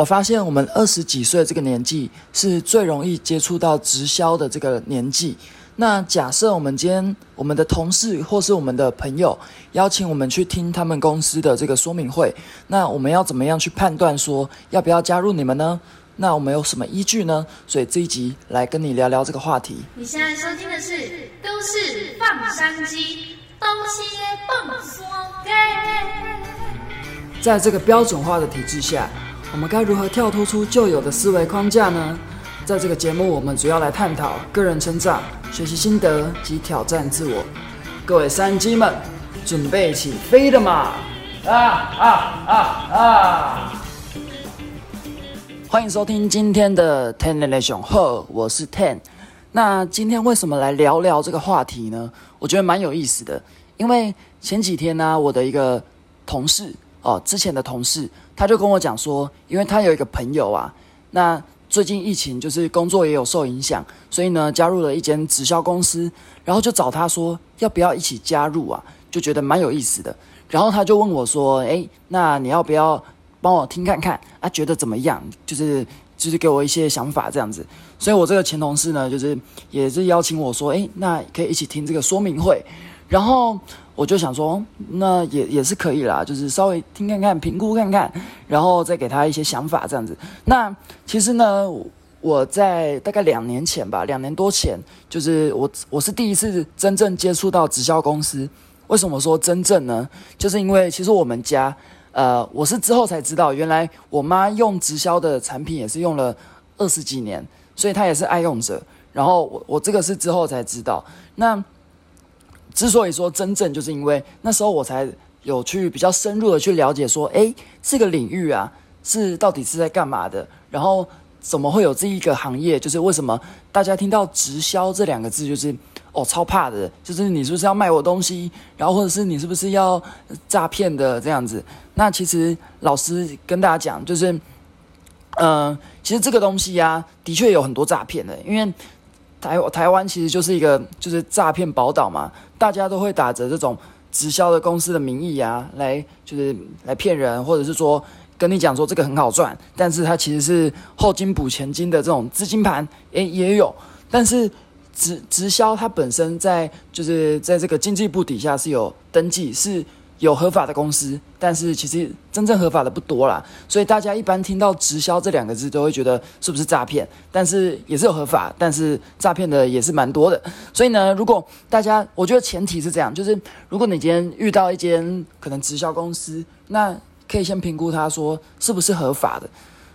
我发现我们二十几岁这个年纪是最容易接触到直销的这个年纪。那假设我们今天我们的同事或是我们的朋友邀请我们去听他们公司的这个说明会，那我们要怎么样去判断说要不要加入你们呢？那我们有什么依据呢？所以这一集来跟你聊聊这个话题。你现在收听的是《都市放山鸡》，东西放松在这个标准化的体制下，我们该如何跳脱出旧有的思维框架呢？在这个节目，我们主要来探讨个人成长、学习心得及挑战自我。各位山鸡们，准备起飞了嘛？啊啊啊啊！欢迎收听今天的 Ten Nation 呵，我是 Ten。那今天为什么来聊聊这个话题呢？我觉得蛮有意思的，因为前几天呢，我的一个同事哦，之前的同事，他就跟我讲说，因为他有一个朋友啊，那最近疫情就是工作也有受影响，所以呢，加入了一间直销公司，然后就找他说要不要一起加入啊？就觉得蛮有意思的。然后他就问我说：“诶，那你要不要帮我听看看啊？觉得怎么样？就是就是给我一些想法这样子。”所以，我这个前同事呢，就是也是邀请我说：“诶，那可以一起听这个说明会。”然后我就想说，那也也是可以啦，就是稍微听看看，评估看看，然后再给他一些想法这样子。那其实呢，我在大概两年前吧，两年多前，就是我我是第一次真正接触到直销公司。为什么说真正呢？就是因为其实我们家，呃，我是之后才知道，原来我妈用直销的产品也是用了二十几年，所以她也是爱用者。然后我我这个是之后才知道。那之所以说真正，就是因为那时候我才有去比较深入的去了解，说，诶，这个领域啊，是到底是在干嘛的？然后怎么会有这一个行业？就是为什么大家听到直销这两个字，就是哦，超怕的，就是你是不是要卖我东西？然后或者是你是不是要诈骗的这样子？那其实老师跟大家讲，就是，嗯，其实这个东西呀，的确有很多诈骗的，因为。台台湾其实就是一个就是诈骗宝岛嘛，大家都会打着这种直销的公司的名义啊，来就是来骗人，或者是说跟你讲说这个很好赚，但是它其实是后金补前金的这种资金盘，诶也有，但是直直销它本身在就是在这个经济部底下是有登记是。有合法的公司，但是其实真正合法的不多啦，所以大家一般听到直销这两个字都会觉得是不是诈骗？但是也是有合法，但是诈骗的也是蛮多的。所以呢，如果大家，我觉得前提是这样，就是如果你今天遇到一间可能直销公司，那可以先评估他说是不是合法的。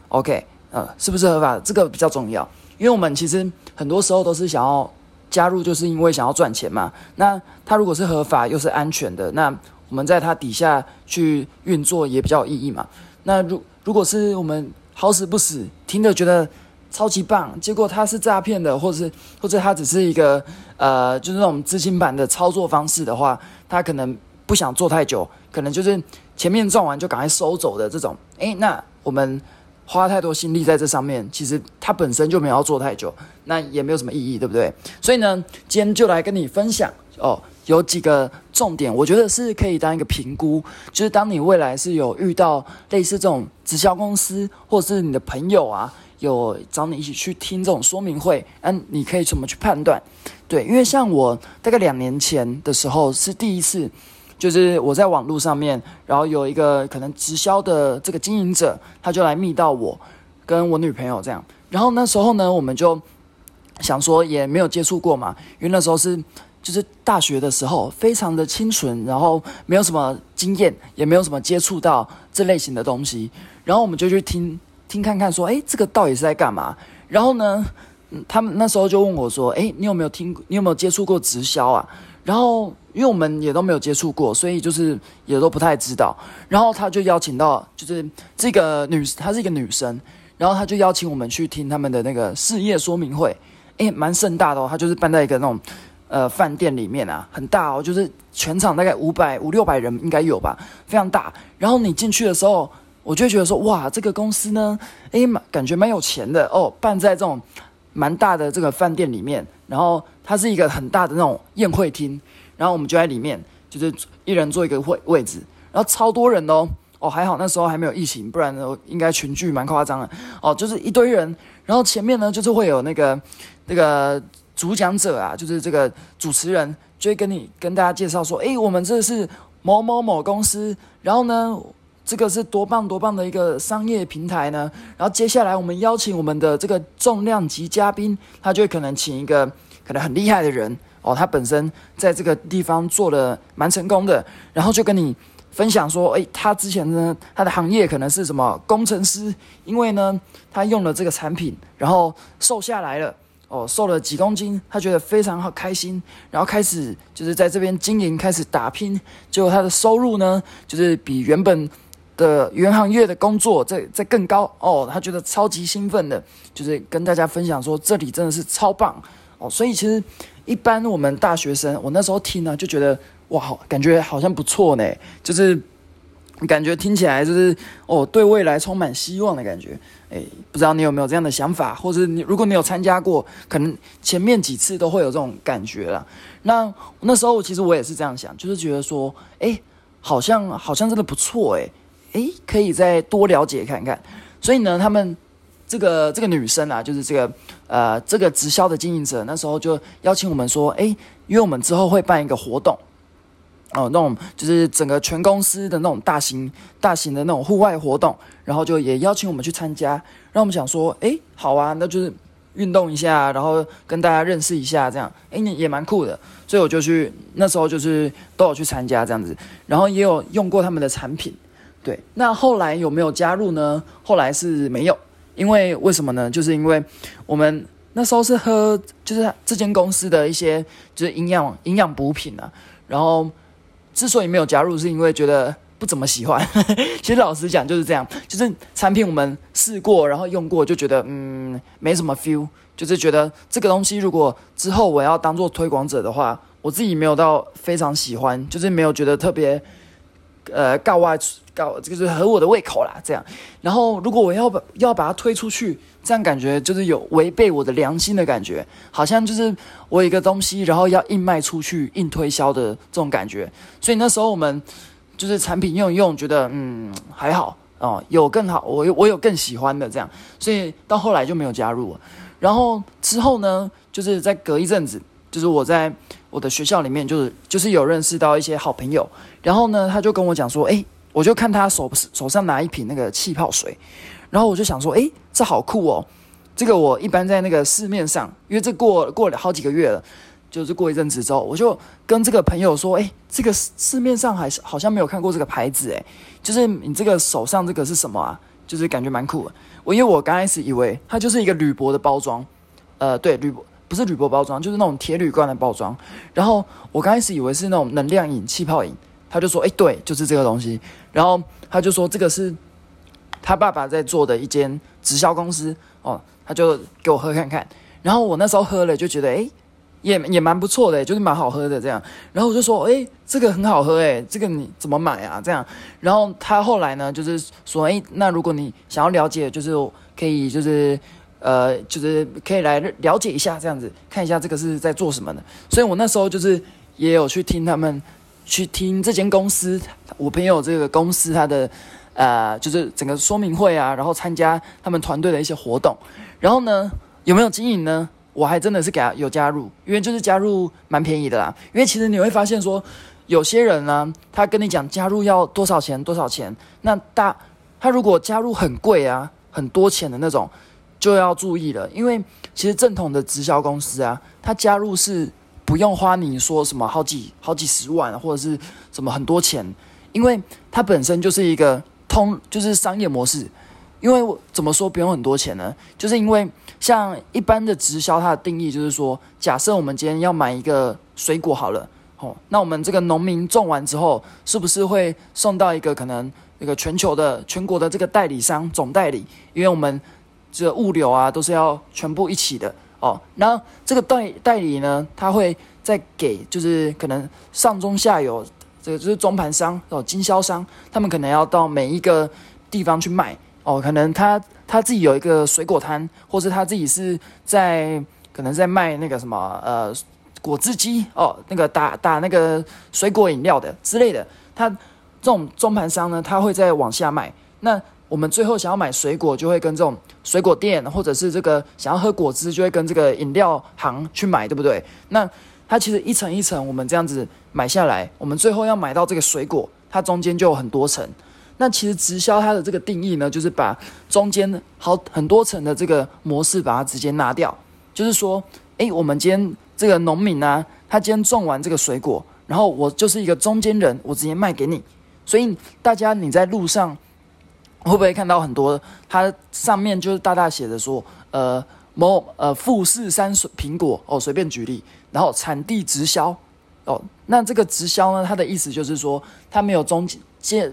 OK，呃，是不是合法的？这个比较重要，因为我们其实很多时候都是想要加入，就是因为想要赚钱嘛。那他如果是合法又是安全的，那我们在它底下去运作也比较有意义嘛？那如如果是我们好死不死听着觉得超级棒，结果它是诈骗的，或者是或者它只是一个呃，就是那种资金版的操作方式的话，他可能不想做太久，可能就是前面赚完就赶快收走的这种。诶，那我们花太多心力在这上面，其实它本身就没有要做太久，那也没有什么意义，对不对？所以呢，今天就来跟你分享哦。有几个重点，我觉得是可以当一个评估，就是当你未来是有遇到类似这种直销公司，或者是你的朋友啊，有找你一起去听这种说明会，嗯，你可以怎么去判断？对，因为像我大概两年前的时候是第一次，就是我在网络上面，然后有一个可能直销的这个经营者，他就来密到我跟我女朋友这样，然后那时候呢，我们就想说也没有接触过嘛，因为那时候是。就是大学的时候，非常的清纯，然后没有什么经验，也没有什么接触到这类型的东西，然后我们就去听听看看，说，哎，这个到底是在干嘛？然后呢，他们那时候就问我说，哎，你有没有听，你有没有接触过直销啊？然后因为我们也都没有接触过，所以就是也都不太知道。然后他就邀请到，就是这个女，她是一个女生，然后他就邀请我们去听他们的那个事业说明会，哎，蛮盛大的哦，他就是办在一个那种。呃，饭店里面啊，很大哦，就是全场大概五百五六百人应该有吧，非常大。然后你进去的时候，我就觉得说，哇，这个公司呢，诶，感觉蛮有钱的哦，办在这种蛮大的这个饭店里面。然后它是一个很大的那种宴会厅，然后我们就在里面，就是一人坐一个位位置，然后超多人哦，哦，还好那时候还没有疫情，不然呢应该群聚蛮夸张的哦，就是一堆人，然后前面呢就是会有那个那个主讲者啊，就是这个主持人就会跟你跟大家介绍说，诶，我们这是某某某公司，然后呢。这个是多棒多棒的一个商业平台呢，然后接下来我们邀请我们的这个重量级嘉宾，他就可能请一个可能很厉害的人哦，他本身在这个地方做的蛮成功的，然后就跟你分享说，诶，他之前呢，他的行业可能是什么工程师，因为呢，他用了这个产品，然后瘦下来了，哦，瘦了几公斤，他觉得非常好开心，然后开始就是在这边经营，开始打拼，结果他的收入呢，就是比原本。的原行业的工作在在更高哦，他觉得超级兴奋的，就是跟大家分享说这里真的是超棒哦，所以其实一般我们大学生，我那时候听呢就觉得哇，好感觉好像不错呢，就是感觉听起来就是哦，对未来充满希望的感觉，哎，不知道你有没有这样的想法，或者你如果你有参加过，可能前面几次都会有这种感觉了。那那时候其实我也是这样想，就是觉得说，哎，好像好像真的不错哎。诶，可以再多了解看看。所以呢，他们这个这个女生啊，就是这个呃这个直销的经营者，那时候就邀请我们说，诶，因为我们之后会办一个活动，哦，那种就是整个全公司的那种大型大型的那种户外活动，然后就也邀请我们去参加，让我们想说，诶，好啊，那就是运动一下，然后跟大家认识一下，这样，诶，也蛮酷的。所以我就去那时候就是都有去参加这样子，然后也有用过他们的产品。对，那后来有没有加入呢？后来是没有，因为为什么呢？就是因为我们那时候是喝，就是这间公司的一些就是营养营养补品啊。然后之所以没有加入，是因为觉得不怎么喜欢。其实老实讲就是这样，就是产品我们试过，然后用过，就觉得嗯没什么 feel，就是觉得这个东西如果之后我要当做推广者的话，我自己没有到非常喜欢，就是没有觉得特别。呃，告外告，这个是合我的胃口啦。这样，然后如果我要把要把它推出去，这样感觉就是有违背我的良心的感觉，好像就是我有一个东西，然后要硬卖出去、硬推销的这种感觉。所以那时候我们就是产品用一用，觉得嗯还好哦，有更好，我我有更喜欢的这样，所以到后来就没有加入。然后之后呢，就是在隔一阵子。就是我在我的学校里面，就是就是有认识到一些好朋友，然后呢，他就跟我讲说，哎，我就看他手手上拿一瓶那个气泡水，然后我就想说，哎，这好酷哦，这个我一般在那个市面上，因为这过过了好几个月了，就是过一阵子之后，我就跟这个朋友说，哎，这个市面上还是好像没有看过这个牌子，哎，就是你这个手上这个是什么啊？就是感觉蛮酷的，我因为我刚开始以为它就是一个铝箔的包装，呃，对，铝箔。不是铝箔包装，就是那种铁铝罐的包装。然后我刚开始以为是那种能量饮、气泡饮，他就说：“哎，对，就是这个东西。”然后他就说：“这个是他爸爸在做的一间直销公司哦。”他就给我喝看看。然后我那时候喝了，就觉得：“哎，也也蛮不错的，就是蛮好喝的这样。”然后我就说：“哎，这个很好喝，哎，这个你怎么买啊？”这样。然后他后来呢，就是说：“哎，那如果你想要了解，就是可以就是。”呃，就是可以来了解一下，这样子看一下这个是在做什么的。所以我那时候就是也有去听他们，去听这间公司，我朋友这个公司他的呃，就是整个说明会啊，然后参加他们团队的一些活动。然后呢，有没有经营呢？我还真的是给他有加入，因为就是加入蛮便宜的啦。因为其实你会发现说，有些人呢，他跟你讲加入要多少钱多少钱，那大他如果加入很贵啊，很多钱的那种。就要注意了，因为其实正统的直销公司啊，他加入是不用花你说什么好几好几十万或者是什么很多钱，因为它本身就是一个通就是商业模式。因为怎么说不用很多钱呢？就是因为像一般的直销，它的定义就是说，假设我们今天要买一个水果好了，哦，那我们这个农民种完之后，是不是会送到一个可能一个全球的全国的这个代理商总代理？因为我们这物流啊，都是要全部一起的哦。然后这个代代理呢，他会再给，就是可能上中下游，这个就是中盘商哦，经销商，他们可能要到每一个地方去卖哦。可能他他自己有一个水果摊，或是他自己是在可能在卖那个什么呃果汁机哦，那个打打那个水果饮料的之类的，他。这种中盘商呢，他会再往下卖。那我们最后想要买水果，就会跟这种水果店，或者是这个想要喝果汁，就会跟这个饮料行去买，对不对？那它其实一层一层，我们这样子买下来，我们最后要买到这个水果，它中间就有很多层。那其实直销它的这个定义呢，就是把中间好很多层的这个模式把它直接拿掉，就是说，诶，我们今天这个农民呢，他今天种完这个水果，然后我就是一个中间人，我直接卖给你。所以大家你在路上会不会看到很多，它上面就是大大写的说，呃，某呃富士山水苹果哦，随便举例，然后产地直销哦，那这个直销呢，它的意思就是说，它没有中间。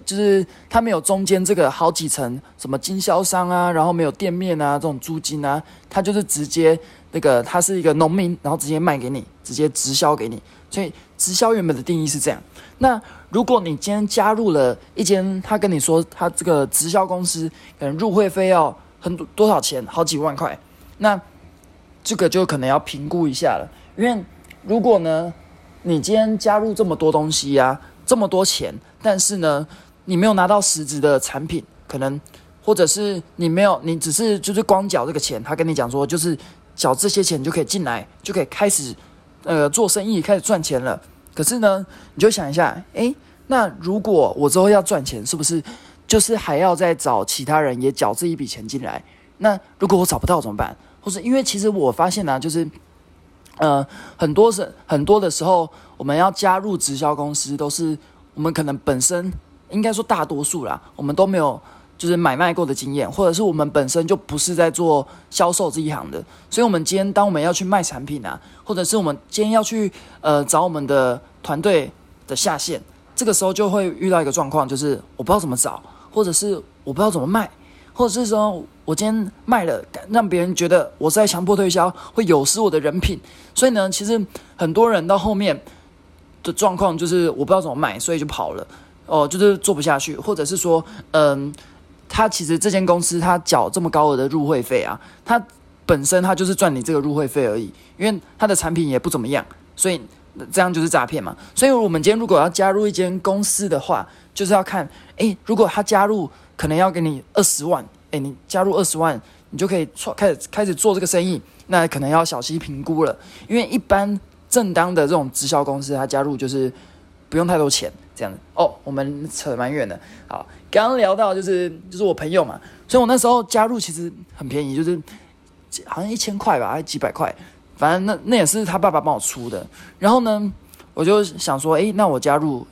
就是它没有中间这个好几层，什么经销商啊，然后没有店面啊，这种租金啊，它就是直接那个，它是一个农民，然后直接卖给你，直接直销给你。所以直销原本的定义是这样。那如果你今天加入了一间，他跟你说他这个直销公司，可能入会费要很多多少钱，好几万块，那这个就可能要评估一下了。因为如果呢，你今天加入这么多东西呀，这么多钱。但是呢，你没有拿到实质的产品，可能或者是你没有，你只是就是光缴这个钱，他跟你讲说，就是缴这些钱就可以进来，就可以开始呃做生意，开始赚钱了。可是呢，你就想一下，诶，那如果我之后要赚钱，是不是就是还要再找其他人也缴这一笔钱进来？那如果我找不到怎么办？或是因为其实我发现呢，就是呃很多是很多的时候，我们要加入直销公司都是。我们可能本身应该说大多数啦，我们都没有就是买卖过的经验，或者是我们本身就不是在做销售这一行的，所以，我们今天当我们要去卖产品啊，或者是我们今天要去呃找我们的团队的下线，这个时候就会遇到一个状况，就是我不知道怎么找，或者是我不知道怎么卖，或者是说我今天卖了，让别人觉得我是在强迫推销，会有失我的人品，所以呢，其实很多人到后面。的状况就是我不知道怎么卖，所以就跑了。哦，就是做不下去，或者是说，嗯，他其实这间公司他缴这么高额的入会费啊，他本身他就是赚你这个入会费而已，因为他的产品也不怎么样，所以这样就是诈骗嘛。所以我们今天如果要加入一间公司的话，就是要看，诶，如果他加入可能要给你二十万，诶，你加入二十万，你就可以创开始开始做这个生意，那可能要小心评估了，因为一般。正当的这种直销公司，他加入就是不用太多钱，这样子哦。我们扯蛮远的，好，刚刚聊到就是就是我朋友嘛，所以我那时候加入其实很便宜，就是好像一千块吧，还几百块，反正那那也是他爸爸帮我出的。然后呢，我就想说，诶，那我加入，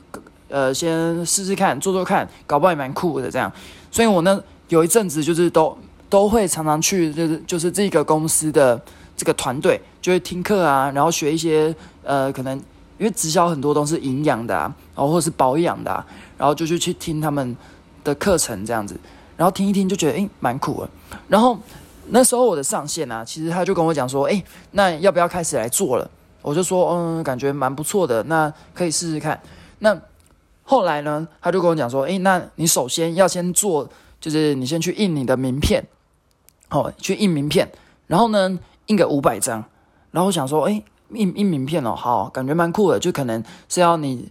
呃，先试试看，做做看，搞不好也蛮酷的这样。所以我呢有一阵子就是都都会常常去，就是就是这个公司的。这个团队就会听课啊，然后学一些呃，可能因为直销很多都是营养的啊，然后或者是保养的，然后就去去听他们的课程这样子，然后听一听就觉得诶蛮酷的。然后那时候我的上线啊，其实他就跟我讲说，诶，那要不要开始来做了？我就说嗯，感觉蛮不错的，那可以试试看。那后来呢，他就跟我讲说，诶，那你首先要先做，就是你先去印你的名片，哦，去印名片，然后呢？印个五百张，然后我想说，哎，印印名片哦，好，感觉蛮酷的，就可能是要你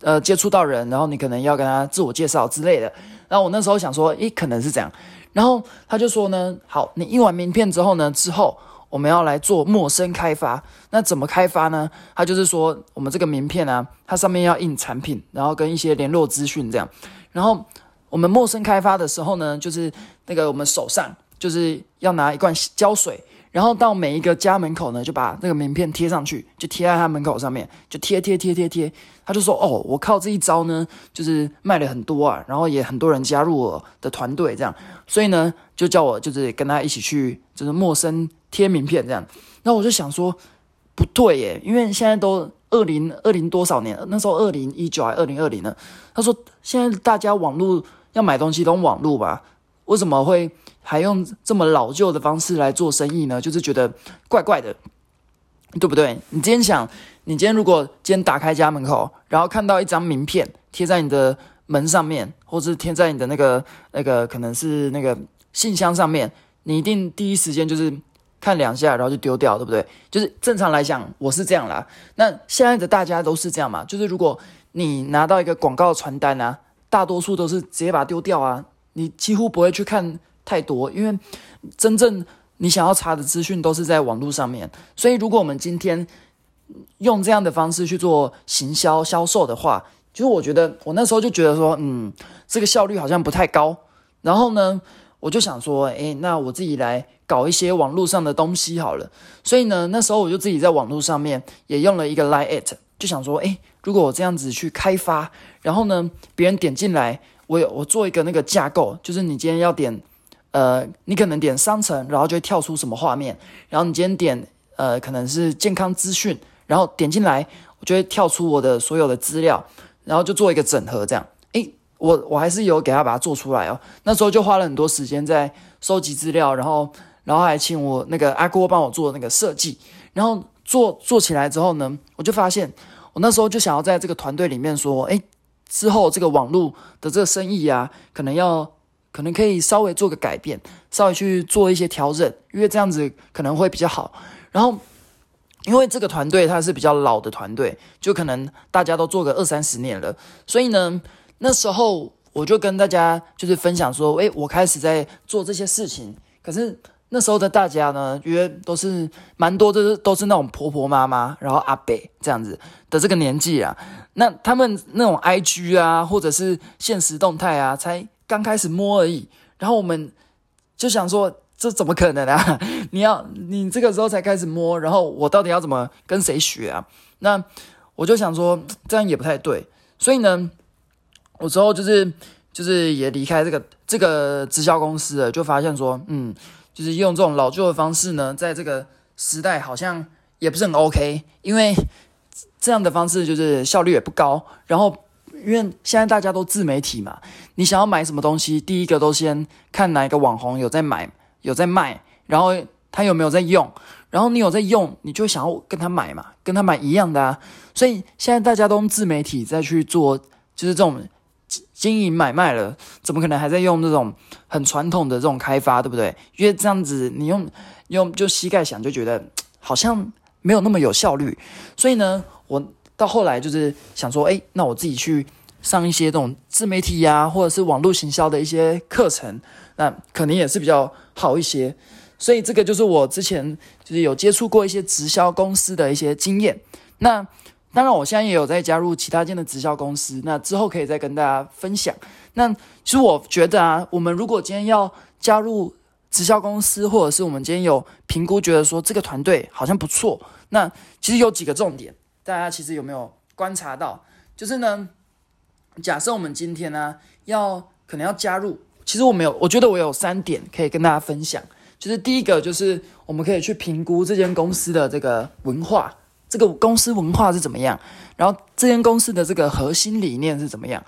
呃接触到人，然后你可能要跟他自我介绍之类的。然后我那时候想说，诶，可能是这样。然后他就说呢，好，你印完名片之后呢，之后我们要来做陌生开发。那怎么开发呢？他就是说，我们这个名片啊，它上面要印产品，然后跟一些联络资讯这样。然后我们陌生开发的时候呢，就是那个我们手上就是要拿一罐胶水。然后到每一个家门口呢，就把那个名片贴上去，就贴在他门口上面，就贴贴贴贴贴。他就说：“哦，我靠这一招呢，就是卖了很多啊，然后也很多人加入我的团队，这样，所以呢，就叫我就是跟他一起去，就是陌生贴名片这样。然后我就想说，不对耶，因为现在都二零二零多少年，那时候二零一九还二零二零呢。他说现在大家网络要买东西都网络吧，为什么会？”还用这么老旧的方式来做生意呢？就是觉得怪怪的，对不对？你今天想，你今天如果今天打开家门口，然后看到一张名片贴在你的门上面，或是贴在你的那个那个可能是那个信箱上面，你一定第一时间就是看两下，然后就丢掉，对不对？就是正常来讲，我是这样啦。那现在的大家都是这样嘛？就是如果你拿到一个广告传单啊。大多数都是直接把它丢掉啊，你几乎不会去看太多，因为真正你想要查的资讯都是在网络上面。所以，如果我们今天用这样的方式去做行销销售的话，就是我觉得我那时候就觉得说，嗯，这个效率好像不太高。然后呢，我就想说，诶，那我自己来搞一些网络上的东西好了。所以呢，那时候我就自己在网络上面也用了一个 Line at，就想说，诶，如果我这样子去开发，然后呢，别人点进来，我有我做一个那个架构，就是你今天要点，呃，你可能点商城，然后就会跳出什么画面，然后你今天点，呃，可能是健康资讯，然后点进来，我就会跳出我的所有的资料。然后就做一个整合，这样，诶，我我还是有给他把它做出来哦。那时候就花了很多时间在收集资料，然后，然后还请我那个阿郭帮我做那个设计。然后做做起来之后呢，我就发现，我那时候就想要在这个团队里面说，诶，之后这个网络的这个生意啊，可能要，可能可以稍微做个改变，稍微去做一些调整，因为这样子可能会比较好。然后。因为这个团队它是比较老的团队，就可能大家都做个二三十年了，所以呢，那时候我就跟大家就是分享说，诶，我开始在做这些事情。可是那时候的大家呢，因为都是蛮多的，都是那种婆婆妈妈，然后阿伯这样子的这个年纪啊，那他们那种 I G 啊，或者是现实动态啊，才刚开始摸而已。然后我们就想说。这怎么可能啊！你要你这个时候才开始摸，然后我到底要怎么跟谁学啊？那我就想说这样也不太对，所以呢，我之后就是就是也离开这个这个直销公司了，就发现说，嗯，就是用这种老旧的方式呢，在这个时代好像也不是很 OK，因为这样的方式就是效率也不高，然后因为现在大家都自媒体嘛，你想要买什么东西，第一个都先看哪一个网红有在买。有在卖，然后他有没有在用？然后你有在用，你就想要跟他买嘛，跟他买一样的啊。所以现在大家都用自媒体在去做，就是这种经营买卖了，怎么可能还在用这种很传统的这种开发，对不对？因为这样子你用用就膝盖想就觉得好像没有那么有效率。所以呢，我到后来就是想说，哎，那我自己去上一些这种自媒体呀，或者是网络行销的一些课程。那可能也是比较好一些，所以这个就是我之前就是有接触过一些直销公司的一些经验。那当然，我现在也有在加入其他间的直销公司，那之后可以再跟大家分享。那其实我觉得啊，我们如果今天要加入直销公司，或者是我们今天有评估觉得说这个团队好像不错，那其实有几个重点，大家其实有没有观察到？就是呢，假设我们今天呢要可能要加入。其实我没有，我觉得我有三点可以跟大家分享。就是第一个，就是我们可以去评估这间公司的这个文化，这个公司文化是怎么样，然后这间公司的这个核心理念是怎么样。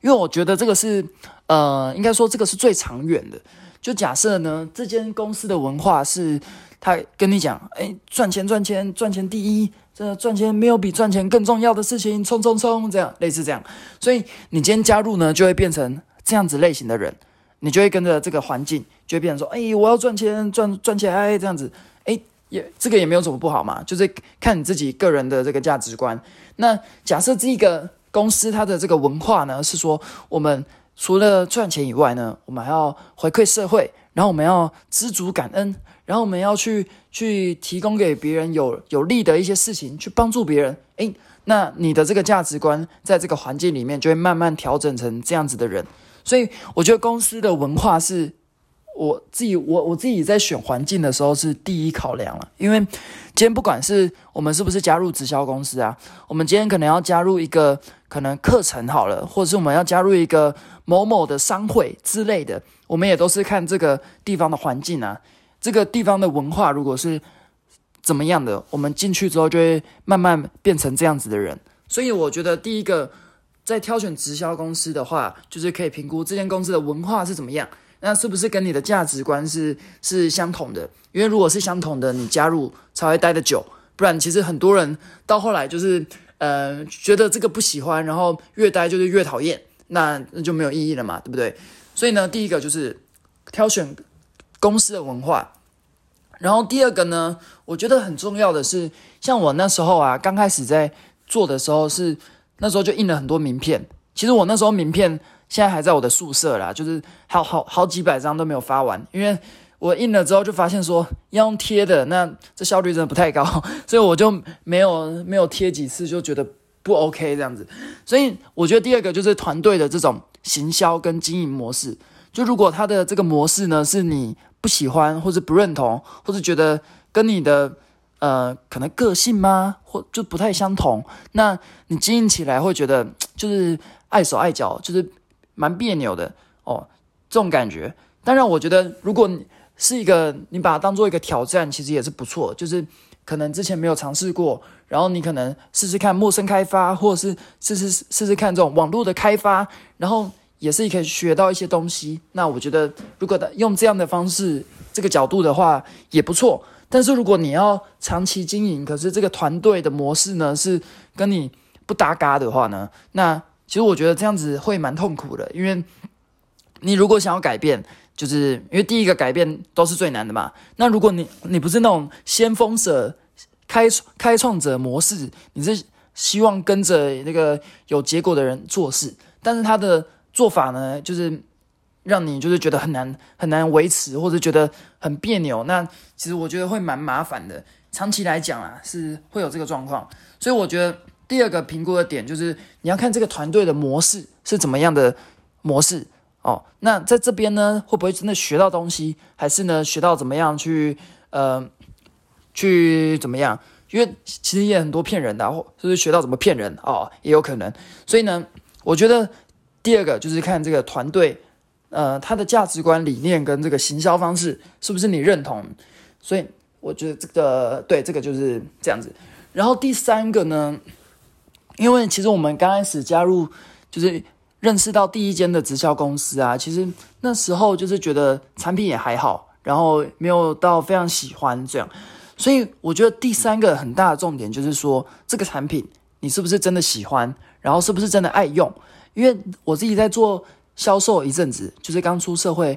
因为我觉得这个是，呃，应该说这个是最长远的。就假设呢，这间公司的文化是，他跟你讲，哎，赚钱赚钱赚钱第一，这赚钱没有比赚钱更重要的事情，冲冲冲，这样类似这样。所以你今天加入呢，就会变成这样子类型的人。你就会跟着这个环境，就会变成说：“哎，我要赚钱，赚赚起来，这样子，哎，也这个也没有什么不好嘛，就是看你自己个人的这个价值观。那假设这个公司它的这个文化呢，是说我们除了赚钱以外呢，我们还要回馈社会，然后我们要知足感恩，然后我们要去去提供给别人有有利的一些事情，去帮助别人。诶，那你的这个价值观在这个环境里面就会慢慢调整成这样子的人。”所以我觉得公司的文化是我自己，我我自己在选环境的时候是第一考量了。因为今天不管是我们是不是加入直销公司啊，我们今天可能要加入一个可能课程好了，或者是我们要加入一个某某的商会之类的，我们也都是看这个地方的环境啊，这个地方的文化如果是怎么样的，我们进去之后就会慢慢变成这样子的人。所以我觉得第一个。在挑选直销公司的话，就是可以评估这间公司的文化是怎么样，那是不是跟你的价值观是是相同的？因为如果是相同的，你加入才会待得久，不然其实很多人到后来就是呃觉得这个不喜欢，然后越待就是越讨厌，那那就没有意义了嘛，对不对？所以呢，第一个就是挑选公司的文化，然后第二个呢，我觉得很重要的是，像我那时候啊，刚开始在做的时候是。那时候就印了很多名片。其实我那时候名片现在还在我的宿舍啦，就是还有好好几百张都没有发完，因为我印了之后就发现说要用贴的，那这效率真的不太高，所以我就没有没有贴几次，就觉得不 OK 这样子。所以我觉得第二个就是团队的这种行销跟经营模式，就如果他的这个模式呢是你不喜欢或者不认同，或者觉得跟你的呃可能个性吗，或就不太相同，那你经营起来会觉得 就是碍手碍脚，就是蛮别扭的哦，这种感觉。当然，我觉得如果是一个你把它当做一个挑战，其实也是不错。就是可能之前没有尝试过，然后你可能试试看陌生开发，或者是试试试试看这种网络的开发，然后也是可以学到一些东西。那我觉得，如果用这样的方式、这个角度的话，也不错。但是如果你要长期经营，可是这个团队的模式呢是跟你不搭嘎的话呢，那其实我觉得这样子会蛮痛苦的，因为你如果想要改变。就是因为第一个改变都是最难的嘛。那如果你你不是那种先锋者、开开创者模式，你是希望跟着那个有结果的人做事，但是他的做法呢，就是让你就是觉得很难很难维持，或者觉得很别扭。那其实我觉得会蛮麻烦的，长期来讲啊是会有这个状况。所以我觉得第二个评估的点就是你要看这个团队的模式是怎么样的模式。哦，那在这边呢，会不会真的学到东西？还是呢，学到怎么样去呃，去怎么样？因为其实也很多骗人的，或就是学到怎么骗人哦，也有可能。所以呢，我觉得第二个就是看这个团队，呃，他的价值观理念跟这个行销方式是不是你认同。所以我觉得这个对这个就是这样子。然后第三个呢，因为其实我们刚开始加入就是。认识到第一间的直销公司啊，其实那时候就是觉得产品也还好，然后没有到非常喜欢这样，所以我觉得第三个很大的重点就是说，这个产品你是不是真的喜欢，然后是不是真的爱用？因为我自己在做销售一阵子，就是刚出社会，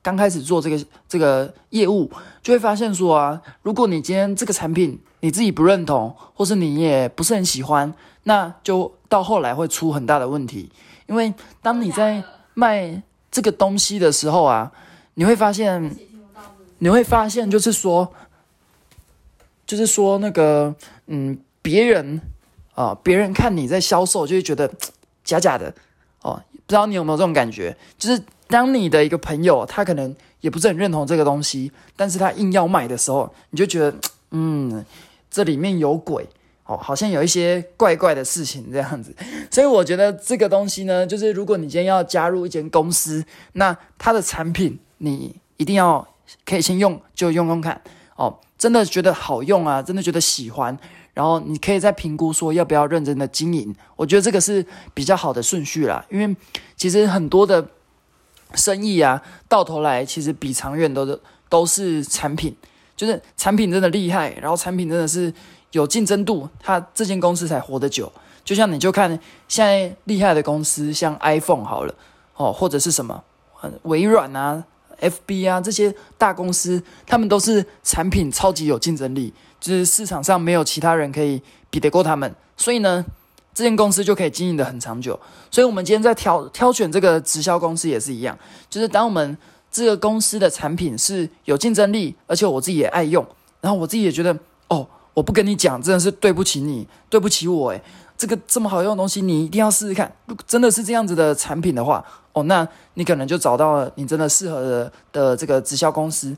刚开始做这个这个业务，就会发现说啊，如果你今天这个产品你自己不认同，或是你也不是很喜欢，那就到后来会出很大的问题。因为当你在卖这个东西的时候啊，你会发现，你会发现就是说，就是说那个，嗯，别人啊，别人看你在销售，就会觉得假假的哦。不知道你有没有这种感觉？就是当你的一个朋友，他可能也不是很认同这个东西，但是他硬要卖的时候，你就觉得，嗯，这里面有鬼。哦，好像有一些怪怪的事情这样子，所以我觉得这个东西呢，就是如果你今天要加入一间公司，那它的产品你一定要可以先用就用用看。哦，真的觉得好用啊，真的觉得喜欢，然后你可以再评估说要不要认真的经营，我觉得这个是比较好的顺序啦，因为其实很多的生意啊，到头来其实比长远都是都是产品，就是产品真的厉害，然后产品真的是。有竞争度，它这间公司才活得久。就像你就看现在厉害的公司，像 iPhone 好了哦，或者是什么微软啊、FB 啊这些大公司，他们都是产品超级有竞争力，就是市场上没有其他人可以比得过他们。所以呢，这间公司就可以经营的很长久。所以，我们今天在挑挑选这个直销公司也是一样，就是当我们这个公司的产品是有竞争力，而且我自己也爱用，然后我自己也觉得哦。我不跟你讲，真的是对不起你，对不起我诶，这个这么好用的东西，你一定要试试看。如果真的是这样子的产品的话，哦，那你可能就找到了你真的适合的的这个直销公司。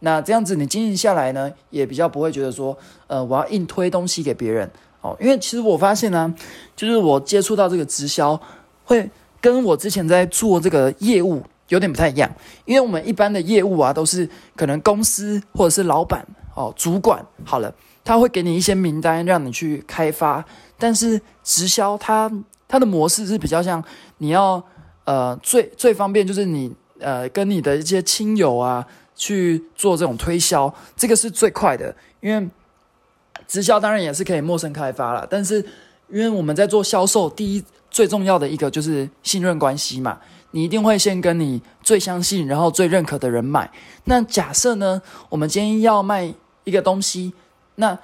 那这样子你经营下来呢，也比较不会觉得说，呃，我要硬推东西给别人哦。因为其实我发现呢，就是我接触到这个直销，会跟我之前在做这个业务有点不太一样。因为我们一般的业务啊，都是可能公司或者是老板哦，主管好了。他会给你一些名单让你去开发，但是直销它它的模式是比较像你要呃最最方便就是你呃跟你的一些亲友啊去做这种推销，这个是最快的。因为直销当然也是可以陌生开发了，但是因为我们在做销售，第一最重要的一个就是信任关系嘛，你一定会先跟你最相信然后最认可的人买。那假设呢，我们今天要卖一个东西。那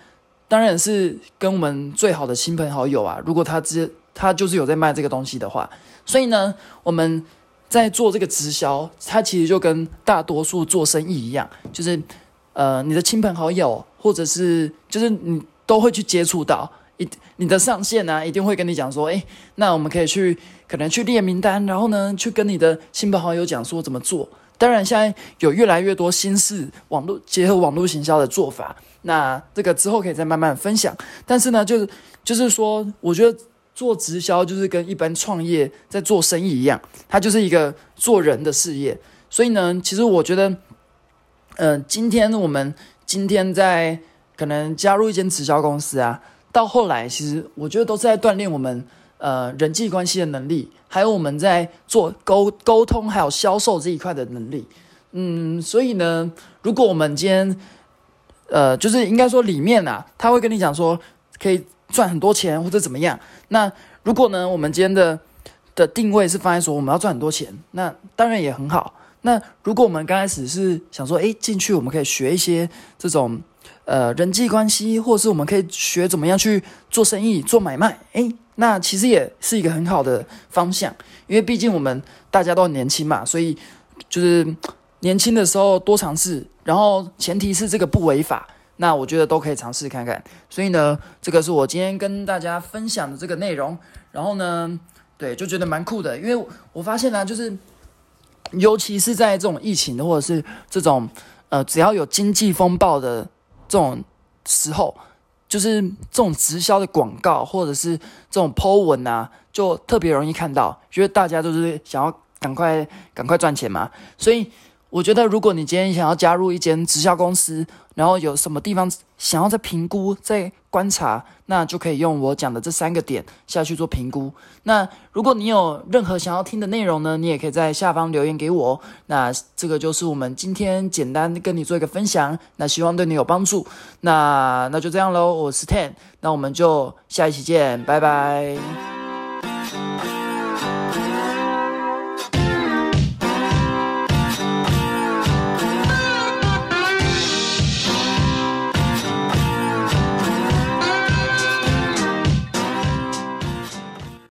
当然是跟我们最好的亲朋好友啊。如果他之他就是有在卖这个东西的话，所以呢，我们在做这个直销，它其实就跟大多数做生意一样，就是呃，你的亲朋好友或者是就是你都会去接触到。一你的上线呢，一定会跟你讲说，诶，那我们可以去可能去列名单，然后呢，去跟你的亲朋好友讲说怎么做。当然，现在有越来越多新式网络结合网络行销的做法，那这个之后可以再慢慢分享。但是呢，就是就是说，我觉得做直销就是跟一般创业在做生意一样，它就是一个做人的事业。所以呢，其实我觉得，嗯，今天我们今天在可能加入一间直销公司啊。到后来，其实我觉得都是在锻炼我们呃人际关系的能力，还有我们在做沟沟通还有销售这一块的能力。嗯，所以呢，如果我们今天呃，就是应该说里面啊，他会跟你讲说可以赚很多钱或者怎么样。那如果呢，我们今天的的定位是放在说我们要赚很多钱，那当然也很好。那如果我们刚开始是想说，诶，进去我们可以学一些这种。呃，人际关系，或者是我们可以学怎么样去做生意、做买卖，诶，那其实也是一个很好的方向。因为毕竟我们大家都年轻嘛，所以就是年轻的时候多尝试，然后前提是这个不违法，那我觉得都可以尝试看看。所以呢，这个是我今天跟大家分享的这个内容。然后呢，对，就觉得蛮酷的，因为我发现呢，就是尤其是在这种疫情的，或者是这种呃，只要有经济风暴的。这种时候，就是这种直销的广告，或者是这种 Po 文啊，就特别容易看到，因为大家都是想要赶快赶快赚钱嘛，所以。我觉得，如果你今天想要加入一间直销公司，然后有什么地方想要再评估、再观察，那就可以用我讲的这三个点下去做评估。那如果你有任何想要听的内容呢，你也可以在下方留言给我。那这个就是我们今天简单跟你做一个分享，那希望对你有帮助。那那就这样喽，我是 Ten，那我们就下一期见，拜拜。